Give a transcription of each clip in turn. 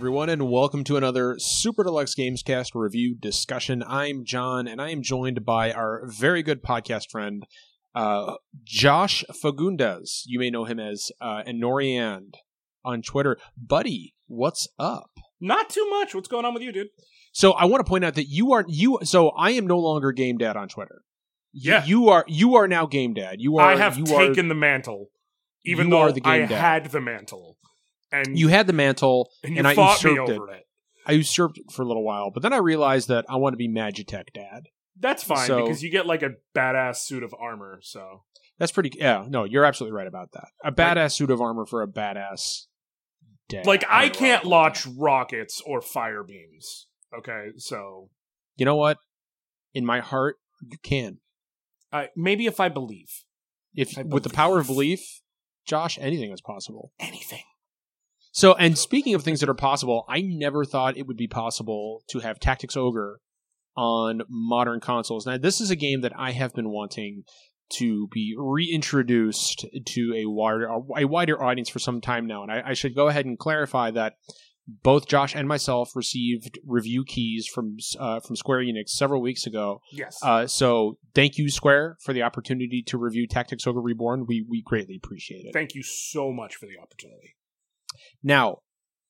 everyone, and welcome to another Super Deluxe Gamescast review discussion. I'm John, and I am joined by our very good podcast friend, uh, Josh Fagundes. You may know him as uh, Enoriand on Twitter. Buddy, what's up? Not too much. What's going on with you, dude? So I want to point out that you are you. So I am no longer Game Dad on Twitter. Yeah. you are you are now Game Dad. You are. I have you taken Are, the mantle, even though I dad. had the mantle, and you had the mantle, and you and I usurped it. it. I usurped it for a little while, but then I realized that I want to be Magitech Dad. That's fine So- because you get like a badass suit of armor. So That's pretty. Yeah, no, you're absolutely right about that. A badass suit of armor for a badass dad. like I can't launch rockets or fire beams. Okay, so You know what? In my heart, you can. uh, maybe if I believe If I with the power of belief, Josh, anything is possible. anything. So, and speaking of things that are possible, I never thought it would be possible to have Tactics Ogre on modern consoles. Now, this is a game that I have been wanting to be reintroduced to a wider a wider audience for some time now, and I, I should go ahead and clarify that both Josh and myself received review keys from uh, from Square Enix several weeks ago. Yes. Uh, so, thank you, Square, for the opportunity to review Tactics Ogre Reborn. We we greatly appreciate it. Thank you so much for the opportunity. Now,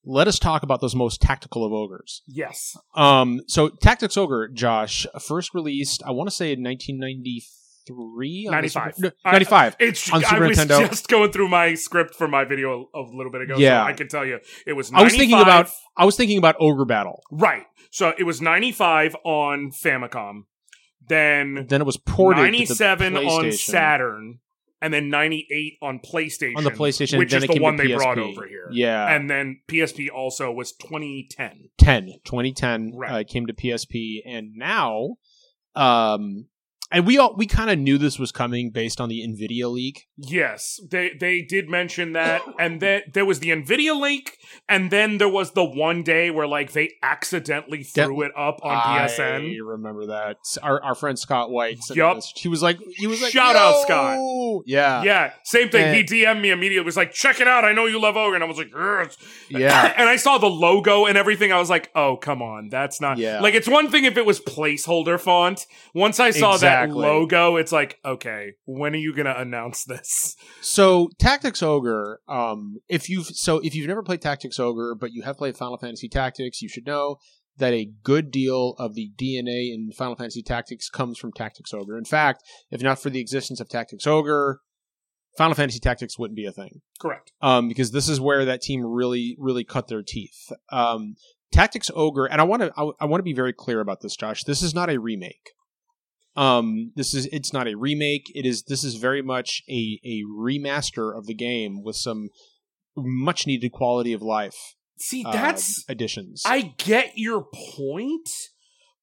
let us talk about those most tactical of ogres. Yes. Um, so Tactics Ogre, Josh, first released, I want to say in 1993. on the 95. Super- no, I- It's On I was Nintendo. just going through my script for my video a, a little bit ago. Yeah. so I can tell you it was. 95, I was thinking about I was thinking about Ogre Battle. right. So it was ninety five on Famicom, then Then it was ported ninety seven to the on Saturn, and then ninety eight on PlayStation. On the PlayStation, which is the one to they brought over here. Yeah. and then PSP also was twenty ten. 10, 2010 Right. uh, came to PSP, and now, um, and we all we kind of knew this was coming based on the Nvidia leak. Yes, they they did mention that, and then there was the Nvidia leak, and then there was the one day where like they accidentally That- threw it up on I PSN. You remember that. Our, our friend Scott White. sent Yup. this. He was like, he was like, Shout out, "Yo!" Scott. Yeah, Yeah, same thing. And- he DM'd me immediately. Was like, check it out. I know you love Ogre, and I was like, yes. yeah. and I saw the logo and everything. I was like, oh, come on, that's not. Yeah. Like, it's one thing if it was placeholder font. Once I saw Exactly. that logo, it's like, okay, when are you gonna announce this? So Tactics Ogre, um, if you've so if you've never played Tactics Ogre, but you have played Final Fantasy Tactics, you should know that a good deal of the DNA in Final Fantasy Tactics comes from Tactics Ogre. In fact, if not for the existence of Tactics Ogre, Final Fantasy Tactics wouldn't be a thing. Correct. um, because this is where that team really, really cut their teeth. Um, Tactics Ogre, and I want to, I, I want to be very clear about this, Josh. This is not a remake. Um, this is, it's not a remake. It is, this is very much a a remaster of the game with some much needed quality of life See, um, that's additions. I get your point,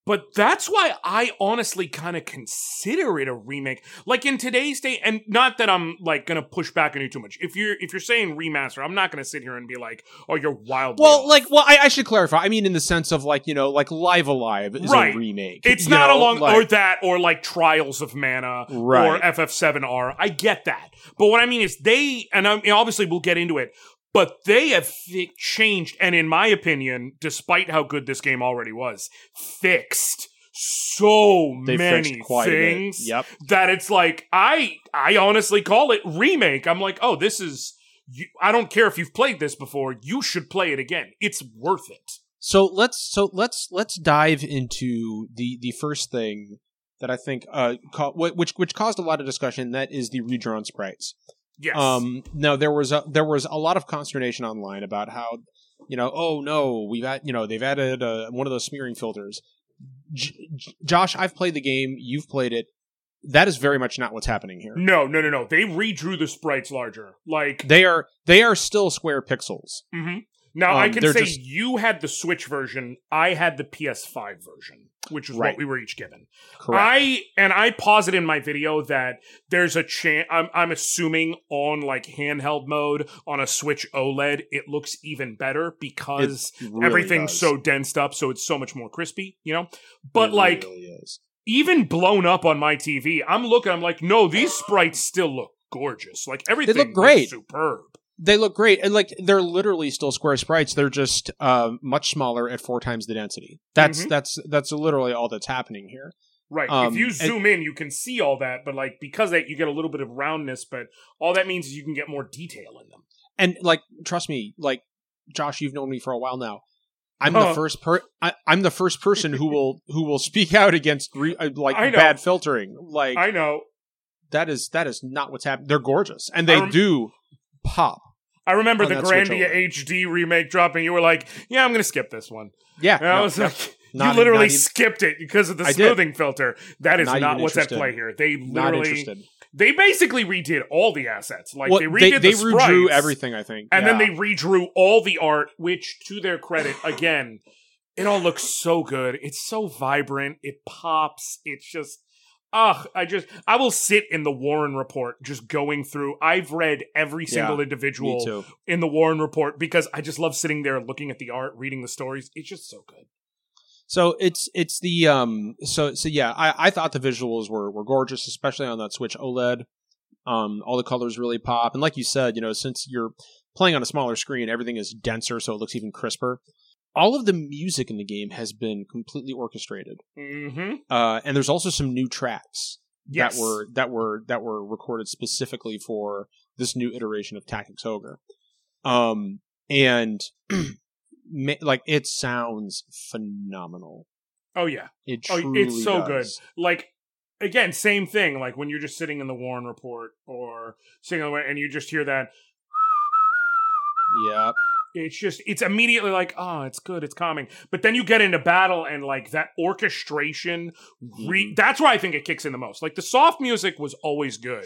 but that's why I honestly kind of consider it a remake. Like in today's day, and not that I'm like gonna push back on you too much. If you're if you're saying remaster, I'm not gonna sit here and be like, "Oh, you're wild. well, off. like, well, I, I should clarify. I mean, in the sense of like, you know, like Live Alive is Right. a remake. It's not know, along like- or that or like Trials of Mana Right. or FF7R. I get that, but what I mean is they and I mean, obviously we'll get into it. But they have fi- changed, and in my opinion, despite how good this game already was, fixed so They many fixed quite a bit. things Yep. that it's like I I honestly call it remake. I'm like, oh, this is. You, I don't care if you've played this before. You should play it again. It's worth it. So let's so let's let's dive into the the first thing that I think uh ca- which which caused a lot of discussion. That is the redrawn sprites. Yes. Um, now there was a, there was a lot of consternation online about how you know oh no we've had you know they've added uh, one of those smearing filters. J- J- Josh, I've played the game. You've played it. That is very much not what's happening here. No, no, no, no. They redrew the sprites larger. Like, They are they are still square pixels. mhm. Now I um, can say just- you had the Switch version. I had the PS5 version, which is Right. what we were each given. Correct. I and I posit in my video that there's a chance. I'm, I'm assuming on like handheld mode on a Switch OLED, it looks even better because really everything's does. so densed up, so it's so much more crispy. You know, but It like really even blown up on my TV, I'm looking. I'm like, no, these sprites still look gorgeous. Like everything, look great. superb. They look great, and like they're literally still square sprites. They're just uh, much smaller at four times the density. That's Mhm. that's that's literally all that's happening here. Right. Um, if you and- zoom in, you can see all that, but like because that you get a little bit of roundness, but all that means is you can get more detail in them. And like, trust me, like Josh, you've known me for a while now. I'm Huh. the first per. I, I'm the first person who will who will speak out against re, uh, like bad filtering. Like I know. that is that is not what's happening. They're gorgeous, and they rem- do pop. I remember the Grandia. HD remake dropping. You were like, "Yeah, I'm going to skip this one." Yeah, And I was no, like, "You literally even- skipped it because of the I did. smoothing filter." That is Not not, what's at play here. They literally, interested. they basically redid all the assets. Like Well, they they redid they the redrew sprites, everything. I think, and then they redrew all the art. Which, to their credit, again, it all looks so good. It's so vibrant. It pops. It's just. Ugh, I just I will sit in the Warren report just going through. I've read every single me individual in the Warren report because I just love sitting there looking at the art, reading the stories. It's just so good. So it's it's the um so so yeah I I thought the visuals were were gorgeous especially on that Switch OLED. Um, all the colors really pop, and like you said, you know, since you're playing on a smaller screen, everything is denser, so it looks even crisper. All of the music in the game has been completely orchestrated, Mm-hmm. uh, and there's also some new tracks Yes. that were that were that were recorded specifically for this new iteration of Tactics Ogre. Um, and ma- like it sounds phenomenal. oh yeah. It Oh, it's so good. Like again, same thing. Like when you're just sitting in the Warren report or sitting on the and you just hear that. Yeah, It's just it's immediately like oh it's good it's calming. But then you get into battle and like that orchestration re- Mhm. that's why I think it kicks in the most. Like the soft music was always good.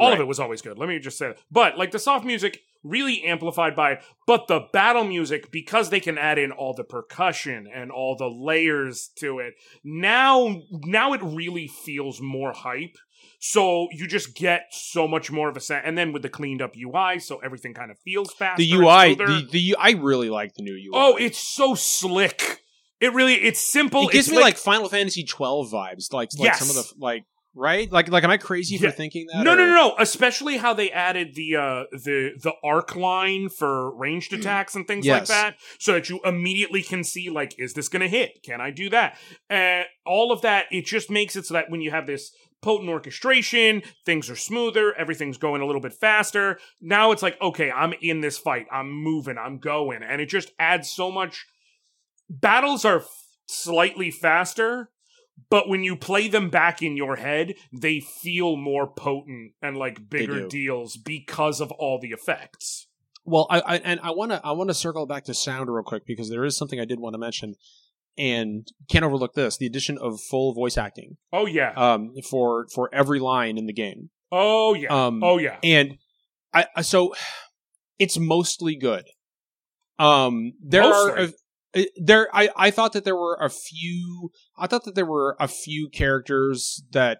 All of it was always good let me just say that. but like the soft music really amplified by it but the battle music because they can add in all the percussion and all the layers to it now now it really feels more hype so you just get so much more of a set and then with the cleaned up ui so everything kind of feels faster the UI, the the U- I really like the new UI. Oh, it's so slick. It really, it's simple. it gives it's me like, Final Fantasy twelve vibes, like like some of the like right, like like am I crazy Yeah. for thinking that? no, no, or- no, no. Especially how they added the uh the the arc line for ranged attacks and things like that, so that you immediately can see like, is this going to hit? Can I do that? Uh, all of that. It just makes it so that when you have this potent orchestration, things are smoother, everything's going a little bit faster. Now it's like, okay, I'm in this fight, I'm moving, I'm going, and it just adds so much. Battles are f- slightly faster, but when you play them back in your head, they feel more potent and like bigger deals because of all the effects. Well, I, I and I want to I want to circle back to sound real quick because there is something I did want to mention, and can't overlook this: the addition of full voice acting Oh yeah. um, for for every line in the game. oh yeah. Um, oh yeah. and I I- so it's mostly good. Um, there are a, there. I I thought that there were a few. I thought that there were a few characters that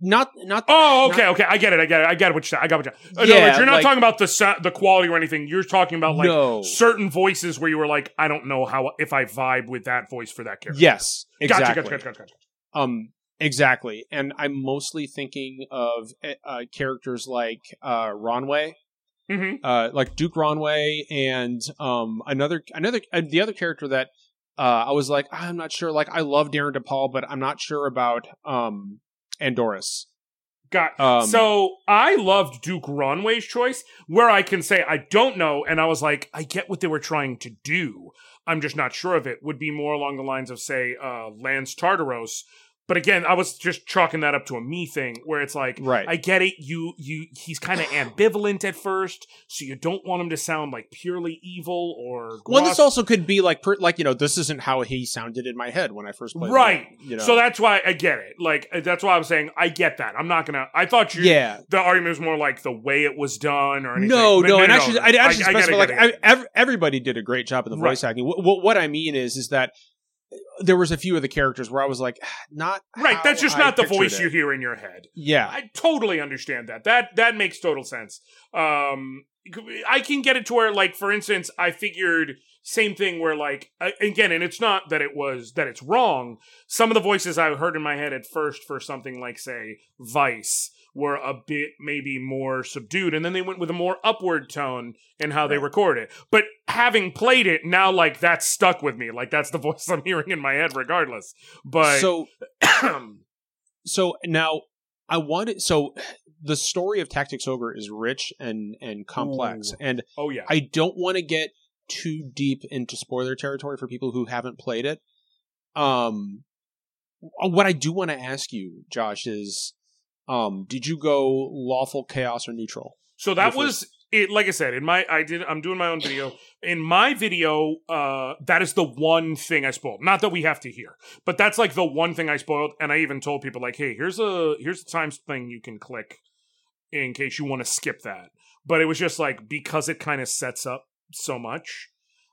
not not. Oh, okay, okay. I get it. I get it. I get what you're. I got what you're. Uh, no, Yeah, you're not like- talking about the sa- the quality or anything. You're talking about like no. certain voices where you were like, I don't know how if I vibe with that voice for that character. Yes, exactly. Gotcha. Gotcha. Gotcha. Gotcha. gotcha. Um, exactly. And I'm mostly thinking of uh, characters like uh, Ronwey, Mm-hmm. uh, like Duke Ronwey, and um, another another uh, the other character that uh, I was like, I'm not sure. Like, I love Darren DePaul, but I'm not sure about um, Andoris. Got. Um, so I loved Duke Ronwey's choice, where I can say I don't know, and I was like, I get what they were trying to do. I'm just not sure of it. Would be more along the lines of say uh, Lance Tartaros. But again, I was just chalking that up to a me thing, where it's like, right. I get it. You you he's kind of ambivalent at first, so you don't want him to sound like purely evil or well, this also could be like, per, like you know, this isn't how he sounded in my head when I first played. Right. you know? So that's why I get it. Like uh, that's why I'm saying I get that. I'm not gonna. I thought you. yeah, The argument was more like the way it was done or anything. No, But no, and actually, I actually I specify get like it, it. I, ev- everybody did a great job of the Right. voice acting. What, what I mean is, is that there was a few of the characters where I was like, ah, not right. That's just I not the voice it. you hear in your head. Yeah, I totally understand that. That that makes total sense. Um, I can get it to where, like, for instance, I figured same thing where, like, again, and it's not that it was that it's wrong. Some of the voices I heard in my head at first for something like, say, Vice were a bit maybe more subdued, and then they went with a more upward tone in how they Right. record it. But having played it, now like that's stuck with me. Like that's the voice I'm hearing in my head, regardless. But so so now I wanted so the story of Tactics Ogre is rich and and complex, Ooh. and oh yeah, I don't want to get too deep into spoiler territory for people who haven't played it. Um, what I do want to ask you, Josh, is, um, did you go lawful, chaos, or neutral? So that was it. Like I said, in my I did I'm doing my own video. In my video, uh, that is the one thing I spoiled. Not that we have to hear, but that's like the one thing I spoiled. And I even told people like, hey, here's a here's the times thing you can click in case you want to skip that. But it was just like because it kind of sets up so much.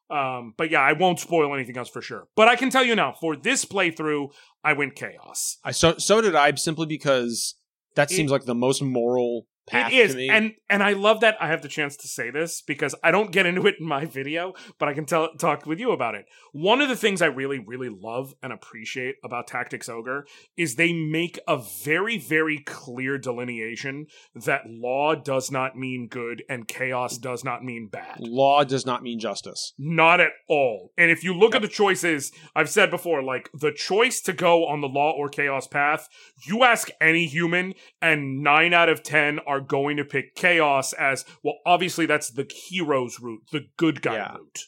Um, but yeah, I won't spoil anything else for sure. But I can tell you now, for this playthrough, I went chaos. I so so did I simply because that It- seems like the most moral It is, to me. and and I love that I have the chance to say this because I don't get into it in my video, but I can tell talk with you about it. One of the things I really really love and appreciate about Tactics Ogre is they make a very very clear delineation that law does not mean good and chaos does not mean bad. law does not mean justice. Not at all. And if you look at the choices, I've said before, like the choice to go on the law or chaos path, you ask any human, and nine out of 10 are going to pick chaos as well. Obviously, that's the hero's route, the good guy Yeah. route.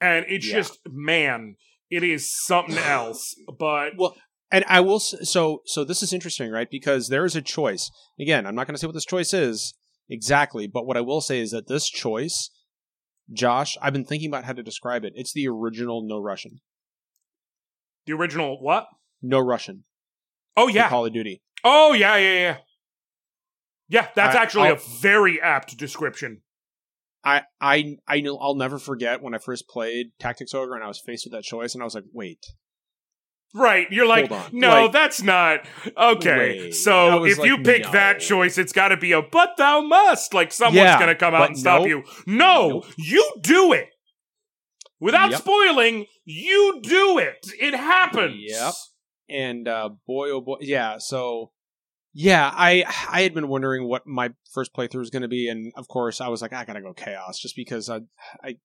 And it's Yeah. just, man, it is something else. But Well, and I will so so this is interesting, right? Because there is a choice. Again, I'm not going to say what this choice is exactly, but what I will say is that this choice, Josh, I've been thinking about how to describe it. It's the original no Russian, the original, what? no Russian. Oh, yeah. Call of Duty. Oh, yeah, yeah, yeah. Yeah, that's I- actually I'll- a very apt description. I I I know I'll never forget when I first played Tactics Ogre and I was faced with that choice and I was like, wait, Right. You're like, no, Like- that's not. Okay. Wait. So if you pick no. that choice, it's got to be a but thou must. Like someone's Yeah, going to come out and stop nope. you. No, Nope. you do it. Without Yep. spoiling, you do it. It happens. Yep. and uh, boy oh boy, yeah. So yeah, I I had been wondering what my first playthrough was going to be, and of course I was like, I gotta go chaos, just because I I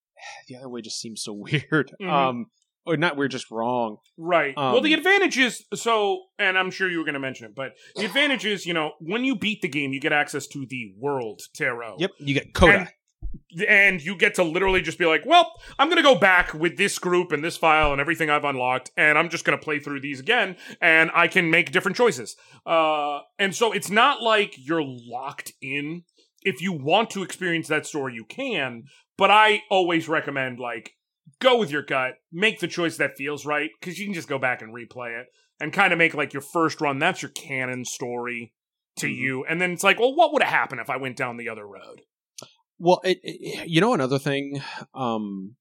the other way just seems so weird. Mhm. Um, or not weird, just wrong. Right. well, the Um, advantage is so, and I'm sure you were going to mention it, but the advantage is, you know, when you beat the game, you get access to the world tarot. Yep, you get Coda. And- you get to literally just be like, well, I'm going to go back with this group and this file and everything I've unlocked, and I'm just going to play through these again, and I can make different choices. Uh, and so it's not like you're locked in. If you want to experience that story, you can, but I always recommend, like, go with your gut, make the choice that feels right, because you can just go back and replay it and kind of make, like, your first run. That's your canon story to Mhm. you. And then it's like, well, what would have happened if I went down the other road? Well, it, it- you know another thing um,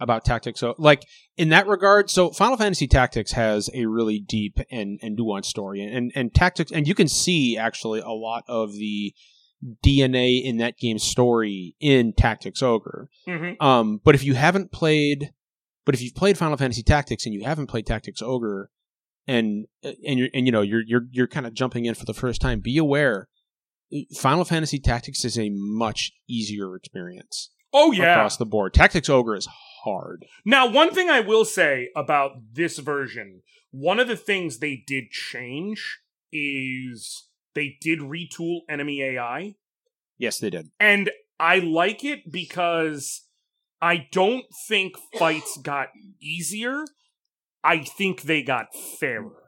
about tactics. So, like in that regard, so Final Fantasy Tactics has a really deep and and nuanced story, and and tactics, and you can see actually a lot of the DNA in that game's story in Tactics Ogre. Mm-hmm. Um, but if you haven't played, but if you've played Final Fantasy Tactics and you haven't played Tactics Ogre, and and you're and you know you're you're you're kind of jumping in for the first time, be aware. Final Fantasy Tactics is a much easier experience Oh yeah. across the board. Tactics Ogre is hard. Now, one thing I will say about this version, one of the things they did change is they did retool enemy AI, Yes, they did. and I like it because I don't think fights got easier. I think they got fairer.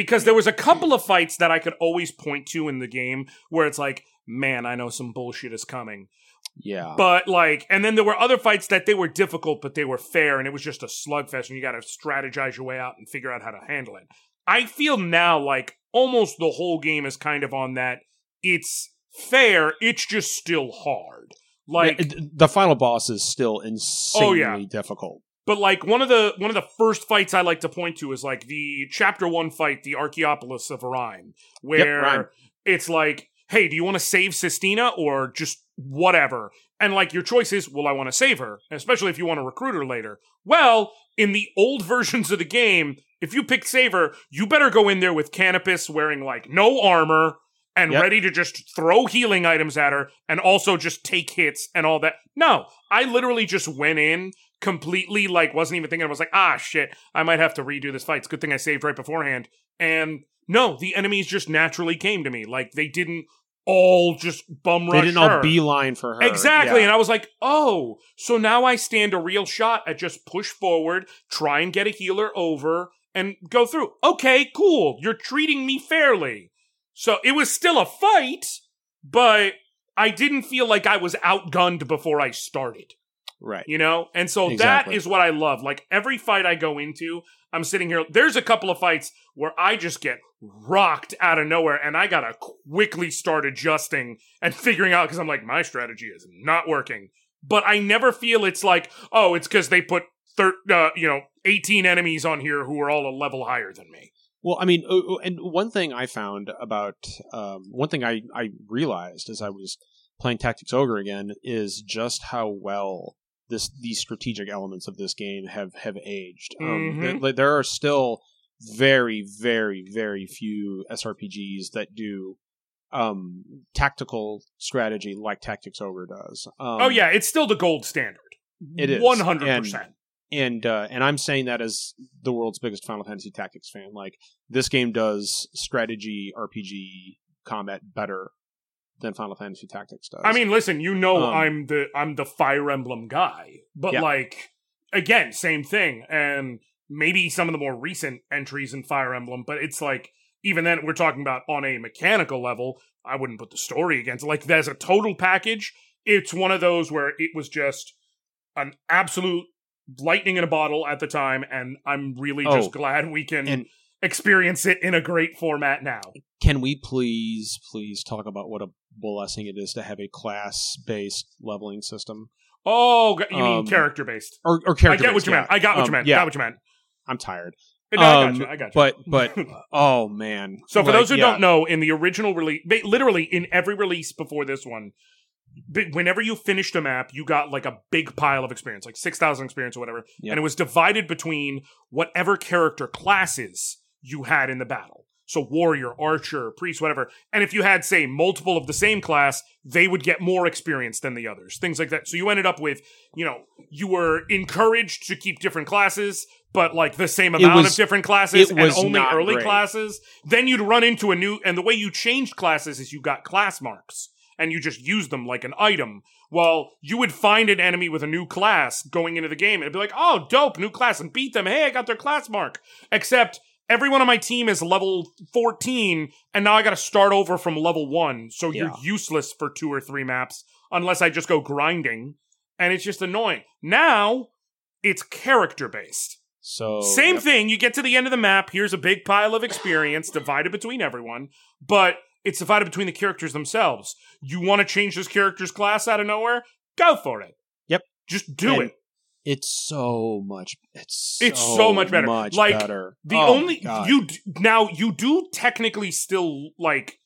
Because there was a couple of fights that I could always point to in the game where it's like, man, I know some bullshit is coming. Yeah. But like, and then there were other fights that they were difficult, but they were fair, and it was just a slugfest, and you got to strategize your way out and figure out how to handle it. I feel now like almost the whole game is kind of on that. It's fair, it's just still hard. Like, Yeah, the final boss is still insanely Oh, yeah. difficult. But like one of the one of the first fights I like to point to is like the chapter one fight, the Archaeopolis of Orion, where Rhyme. it's like, hey, do you want to save Cistina or just whatever? And like your choice is, well, I want to save her, especially if you want to recruit her later. Well, in the old versions of the game, if you pick save her, you better go in there with Canopus wearing like no armor and Yep. ready to just throw healing items at her and also just take hits and all that. No, I literally just went in completely like wasn't even thinking. I was like, ah, shit, I might have to redo this fight. It's a good thing I saved right beforehand. And no, the enemies just naturally came to me. Like they didn't all just bum rush. They didn't all beeline for her. Exactly. Yeah. And I was like, oh, so now I stand a real shot at just push forward, try and get a healer over, and go through. Okay, cool. You're treating me fairly. So it was still a fight, but I didn't feel like I was outgunned before I started. Right. you know? And so Exactly. that is what i love. Like every fight i go into i'm sitting here there's a couple of fights where i just get rocked out of nowhere and i gotta quickly start adjusting and figuring out because i'm like my strategy is not working. But i never feel it's like oh it's because they put thir- uh, you know 18 enemies on here who are all a level higher than me Well, I mean, uh, uh, and one thing I found about um, one thing I I realized as I was playing Tactics Ogre again is just how well this these strategic elements of this game have have aged. Um, Mhm. th- like, there are still very very very few SRPGs that do um tactical strategy like Tactics Ogre does. Um, oh yeah it's still the gold standard It is. 100% and uh, and I'm saying that as the world's biggest Final Fantasy Tactics fan. Like this game does strategy RPG combat better than Final Fantasy Tactics does. I mean, listen, you know Um, I'm the I'm the Fire Emblem guy, but Yeah. like again, same thing, and maybe some of the more recent entries in Fire Emblem, but it's like even then we're talking about on a mechanical level. I wouldn't put the story against. Like there's a total package. It's one of those where it was just an absolute lightning in a bottle at the time, and I'm really Oh, just glad we can experience it in a great format now. can we please please talk about what a blessing it is to have a class based leveling system Oh, you mean Um, character based? or, or I character? get what you meant. I got what you meant. Yeah, Got what you meant. I'm tired. No, I Um, got you. I got you. But but oh man. so for Like, those who yeah. don't know, in the original release, literally in every release before this one, whenever you finished a map, you got like a big pile of experience, like six thousand experience or whatever, Yep. and it was divided between whatever character classes you had in the battle. So warrior, archer, priest, whatever. And if you had, say, multiple of the same class, they would get more experience than the others. Things like that. So you ended up with, you know, you were encouraged to keep different classes, but like the same amount was- of different classes and only early great. classes. Then you'd run into a new, and the way you changed classes is you got class marks and you just use them like an item. Well, you would find an enemy with a new class going into the game and it'd be like, oh, dope, new class, and beat them. Hey, I got their class mark. Except everyone on my team is level 14, and now I gotta start over from level 1. So you're useless for two or three maps unless I just go grinding. And it's just annoying. Now, it's character based. So Same yep. thing. You get to the end of the map. Here's a big pile of experience divided between everyone, but it's divided between the characters themselves. You want to change this character's class out of nowhere? Go for it. Yep. Just do And it. It's so much. It's It's so much better. Much Like, better. The Oh, only you d- now you do technically still like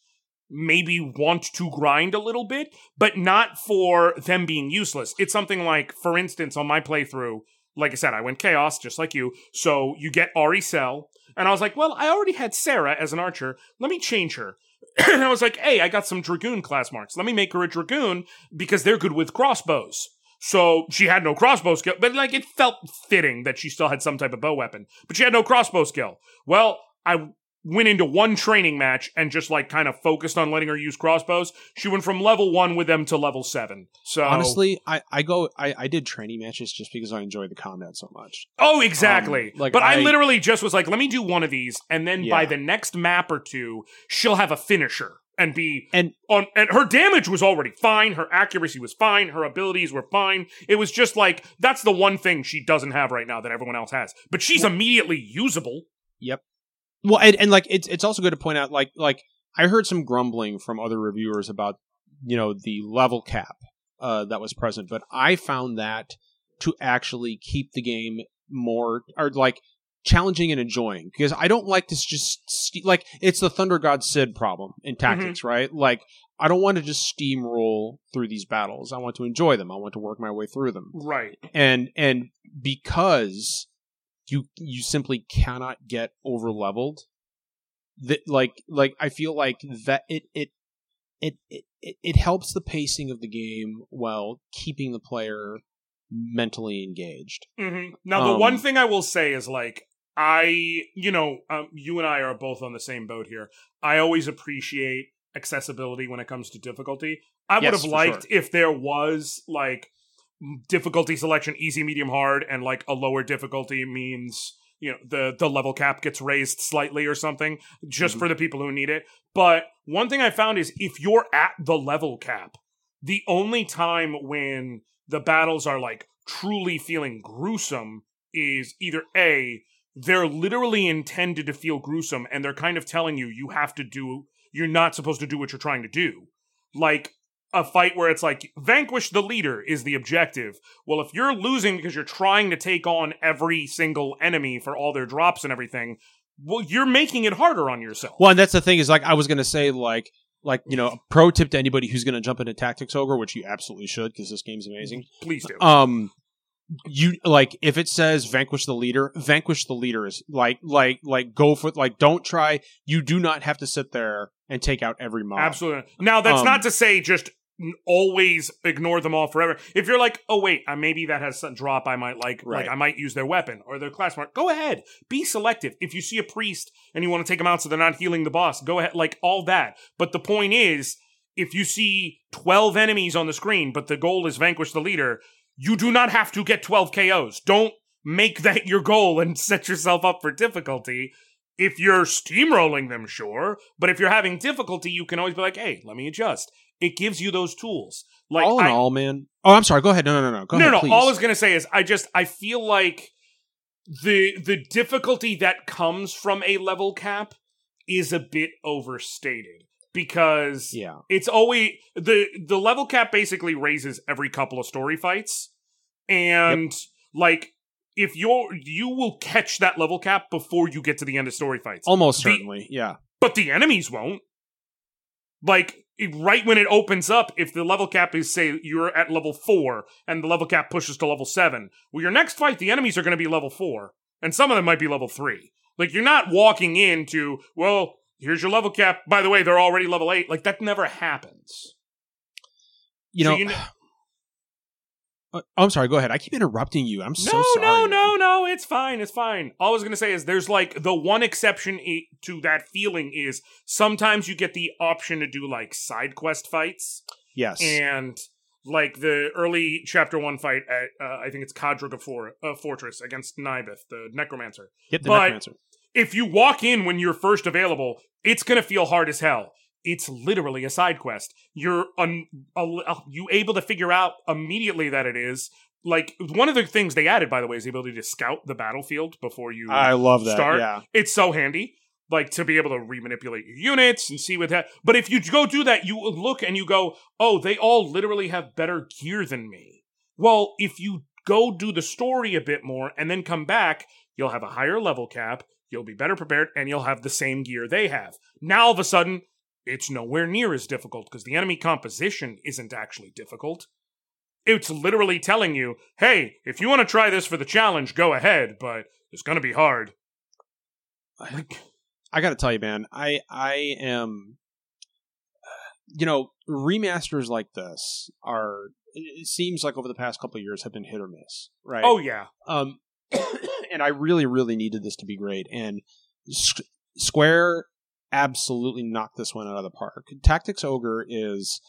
maybe want to grind a little bit, but not for them being useless. It's something like, for instance, on my playthrough, like I said, I went chaos just like you. So you get Arycelle, and I was like, well, I already had Sarah as an archer. Let me change her. And I was like, hey, I got some dragoon class marks. Let me make her a dragoon because they're good with crossbows. So she had no crossbow skill, but like it felt fitting that she still had some type of bow weapon, but she had no crossbow skill. Well, I went into one training match and just like kind of focused on letting her use crossbows. She went from level one with them to level seven. So honestly, I I go I I did training matches just because I enjoy the combat so much. Oh, exactly. Um, like, but I, I- literally just was like, let me do one of these, and then by the next map or two, she'll have a finisher and be And on. And her damage was already fine. Her accuracy was fine. Her abilities were fine. It was just like that's the one thing she doesn't have right now that everyone else has. But she's immediately usable. Well, and, and like it's it's also good to point out like like I heard some grumbling from other reviewers about you know the level cap uh, that was present, but I found that to actually keep the game more or like challenging and enjoying because I don't like this just st- like it's the Thunder God Cid problem in tactics, right? Like I don't want to just steamroll through these battles. I want to enjoy them. I want to work my way through them. Right. And and because you you simply cannot get over leveled that like like I feel like that it it it, it it helps the pacing of the game while keeping the player mentally engaged. hmm Now, the one Um, thing I will say is like, I, you know, um, you and I are both on the same boat here. I always appreciate accessibility when it comes to difficulty. I would have liked if there was like difficulty selection, easy, medium, hard, and like a lower difficulty means you know the the level cap gets raised slightly or something just Mhm. for the people who need it. But one thing I found is if you're at the level cap, the only time when the battles are like truly feeling gruesome is either A, they're literally intended to feel gruesome and they're kind of telling you you have to do you're not supposed to do what you're trying to do. Like a fight where it's like vanquish the leader is the objective. Well, if you're losing because you're trying to take on every single enemy for all their drops and everything, well, you're making it harder on yourself. Well, and that's the thing is like I was gonna say like like you know a pro tip to anybody who's gonna jump into Tactics Ogre, which you absolutely should because this game's amazing. Please do. Um, you like if it says vanquish the leader, vanquish the leader is like like like go for like don't try. You do not have to sit there and take out every mob. Absolutely. Now, that's Um, not to say just always ignore them all forever. If you're like, oh wait, uh, maybe that has some drop I might like, Right. like I might use their weapon or their class mark. Go ahead, be selective. If you see a priest and you want to take them out so they're not healing the boss, go ahead, like all that. But the point is, if you see twelve enemies on the screen, but the goal is vanquish the leader, you do not have to get twelve KOs. Don't make that your goal and set yourself up for difficulty. If you're steamrolling them, sure, but if you're having difficulty, you can always be like, "Hey, let me adjust." It gives you those tools. Like all in I, all, man. Oh, I'm sorry. Go ahead. No, no, no, no. Go no, ahead, no. please. All I was gonna say is, I just I feel like the the difficulty that comes from a level cap is a bit overstated because yeah. it's always the the level cap basically raises every couple of story fights and like if you're you will catch that level cap before you get to the end of story fights Almost The- certainly. yeah. but the enemies won't like right when it opens up if the level cap is say you're at level 4 and the level cap pushes to level 7 well your next fight the enemies are going to be level 4 and some of them might be level 3 like you're not walking into well here's your level cap. By the way they're already level 8 like that never happens. You So know. you kn- Uh, I'm sorry. Go ahead. I keep interrupting you. I'm so no, sorry. no, man. no, no. It's fine. It's fine. All I was gonna say is there's like the one exception i- to that feeling is sometimes you get the option to do like side quest fights, Yes. and like the early chapter one fight at uh, I think it's Kadroga for, uh, Fortress against Nybeth, the Necromancer. Get the but- necromancer. If you walk in when you're first available, it's gonna feel hard as hell. It's literally a side quest. You're un- you able to figure out immediately that it is. Like one of the things they added, by the way, is the ability to scout the battlefield before you I love that. start. Yeah. it's so handy like to be able to remanipulate your units and see what that but if you go do that you look and you go oh they all literally have better gear than me well if you go do the story a bit more and then come back you'll have a higher level cap you'll be better prepared and you'll have the same gear they have now all of a sudden it's nowhere near as difficult because the enemy composition isn't actually difficult it's literally telling you hey if you want to try this for the challenge go ahead but it's going to be hard like I got to tell you, man. I I am. You know, remasters like this are. It seems like over the past couple of years have been hit or miss, right? Oh yeah, Um, and I really, really needed this to be great. And Square absolutely knocked this one out of the park. Tactics Ogre is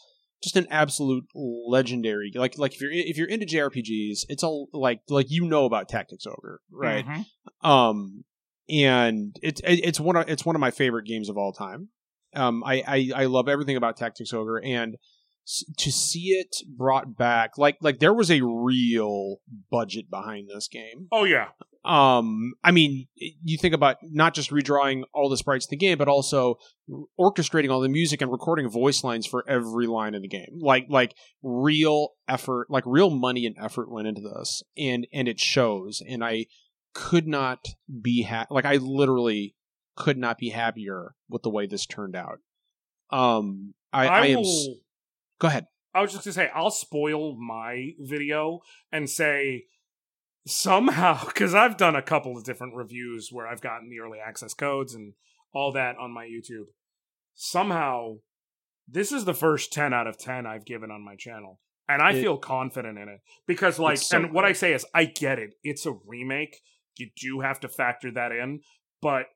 just an absolute legendary. Like, like if you're if you're into JRPGs, it's all like like you know about Tactics Ogre, right? Mhm. Um, and it's it, it's one of it's one of my favorite games of all time. Um, I I, I love everything about Tactics Ogre, and to see it brought back, like like there was a real budget behind this game. Oh yeah, Um, I mean, you think about not just redrawing all the sprites in the game, but also orchestrating all the music and recording voice lines for every line in the game. Like like real effort, like real money and effort went into this, and and it shows. And I could not be ha- like I literally could not be happier with the way this turned out. Um, I, I, I, am. will. Go ahead. I was just gonna say I'll spoil my video and say somehow because I've done a couple of different reviews where I've gotten the early access codes and all that on my YouTube. Somehow, this is the first ten out of ten I've given on my channel, and I It- feel confident in it because, like, so and what I say is, I get it. It's a remake. You do have to factor that in, but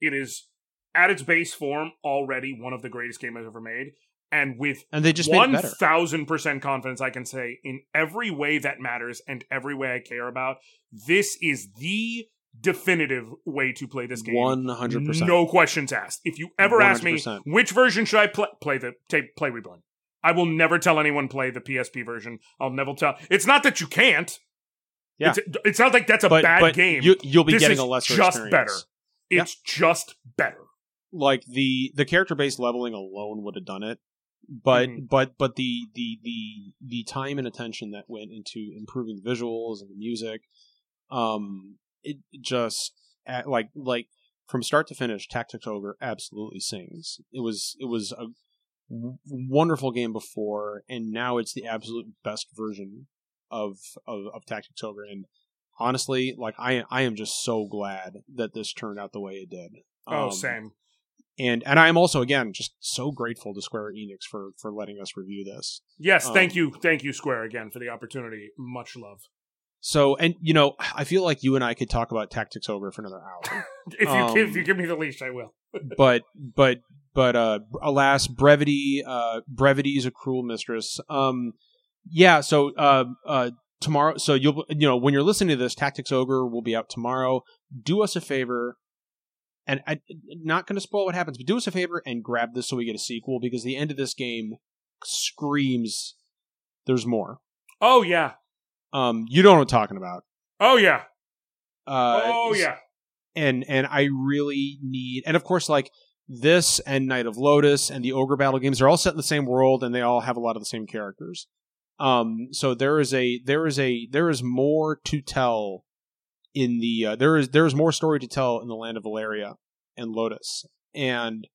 it is at its base form already one of the greatest games I've ever made. And with And they just one thousand percent confidence I can say in every way that matters and every way I care about, this is the definitive way to play this game. One hundred percent. No questions asked. If you ever ask me which version should I play, play the take play Reborn. I will never tell anyone play the PSP version. I'll never tell. It's not that you can't. Yeah. It's, it's not like that's a but, bad but game. You, you'll be This getting a lesser just experience. better. it's just better. Like the the character based leveling alone would have done it, but Mhm. but but the the the the time and attention that went into improving the visuals and the music, um, it just like like from start to finish, Tactics Ogre absolutely sings. It was it was a w- wonderful game before, and now it's the absolute best version of of, of Tactics Ogre. And honestly, like I I am just so glad that this turned out the way it did. Oh, Um, same. And and I am also again just so grateful to Square Enix for for letting us review this. Yes, um, thank you, thank you, Square, again for the opportunity. Much love. So and you know I feel like you and I could talk about Tactics Ogre for another hour. If you Um, give, if you give me the leash, I will. but but but uh alas brevity uh brevity is a cruel mistress um yeah so uh uh tomorrow so you'll you know when you're listening to this tactics ogre will be out tomorrow do us a favor and I, not going to spoil what happens but do us a favor and grab this so we get a sequel because the end of this game screams there's more Oh yeah. um you know what i'm talking about Oh yeah. uh oh yeah. and and I really need and of course like this and Knight of Lodis and the Ogre Battle games are all set in the same world and they all have a lot of the same characters. Um so there is a there is a there is more to tell in the uh, there is there is more story to tell in the land of Valeria and Lodis and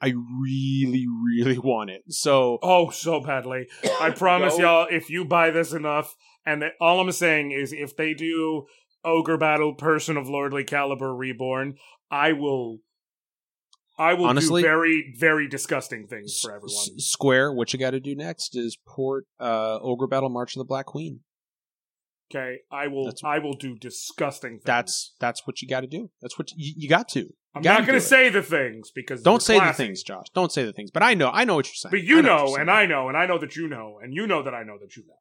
I really really want it. So Oh, so badly. I promise Go. y'all, if you buy this enough, and that, all I'm saying is, if they do Ogre Battle, Person of Lordly Caliber Reborn, I will, I will Honestly- do very, very disgusting things for everyone. S- Square, what you got to do next is port uh, Ogre Battle March of the Black Queen. Okay, I will, That's- I will do disgusting things. That's that's what you got to do. That's what you, you got to. I'm not going to say the things because Don't say the things, Josh. Don't say the things. But I know, I know what you're saying. But you I what know, and. I know, and I know that you know, and you know that I know that you know.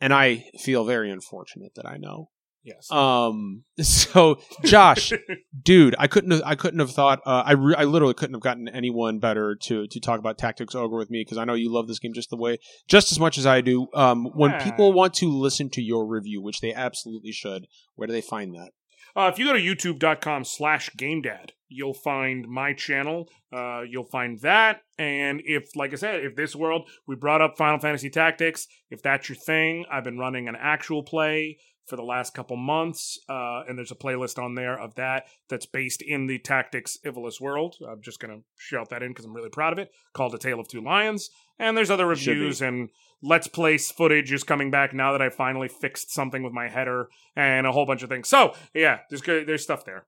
and I feel very unfortunate that I know. Yes. Um. So, Josh, dude, I couldn't have, I couldn't have thought. Uh, I re- I literally couldn't have gotten anyone better to to talk about Tactics Ogre with me because I know you love this game just the way, just as much as I do. Um. When people want to listen to your review, which they absolutely should, where do they find that? Uh, if you go to youtube.com slash gamedad, you'll find my channel. Uh, you'll find that. And if, like I said, if this world, we brought up Final Fantasy Tactics, if that's your thing, I've been running an actual play for the last couple months. Uh, and there's a playlist on there of that that's based in the Tactics Ivalice world. I'm just going to shout that in because I'm really proud of it, called A Tale of Two Lions. And there's other reviews and Let's Play footage is coming back now that I finally fixed something with my header and a whole bunch of things. So yeah, there's good, there's stuff there.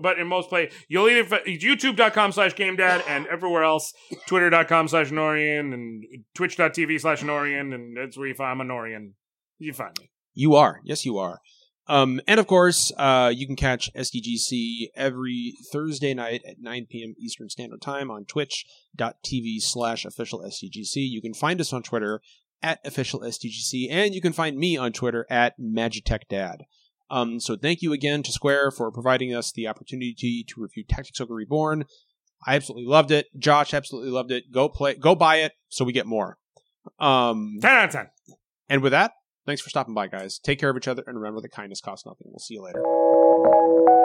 But in most play, you'll either youtube.com slash game dad and everywhere else, twitter.com slash Norian and twitch.tv slash Norian, and that's where you find I'm a Norian. You find me. You are. Yes, you are. Um, and of course, uh, you can catch SDGC every Thursday night at 9 p.m. Eastern Standard Time on twitch.tv slash official SDGC. You can find us on Twitter at official SDGC, and you can find me on Twitter at MagitechDad. Um, so thank you again to Square for providing us the opportunity to review Tactics Ogre Reborn. I absolutely loved it. Josh absolutely loved it. Go play, go buy it so we get more. Um, 10 out of 10. and with that, thanks for stopping by, guys. Take care of each other and remember that kindness costs nothing. We'll see you later.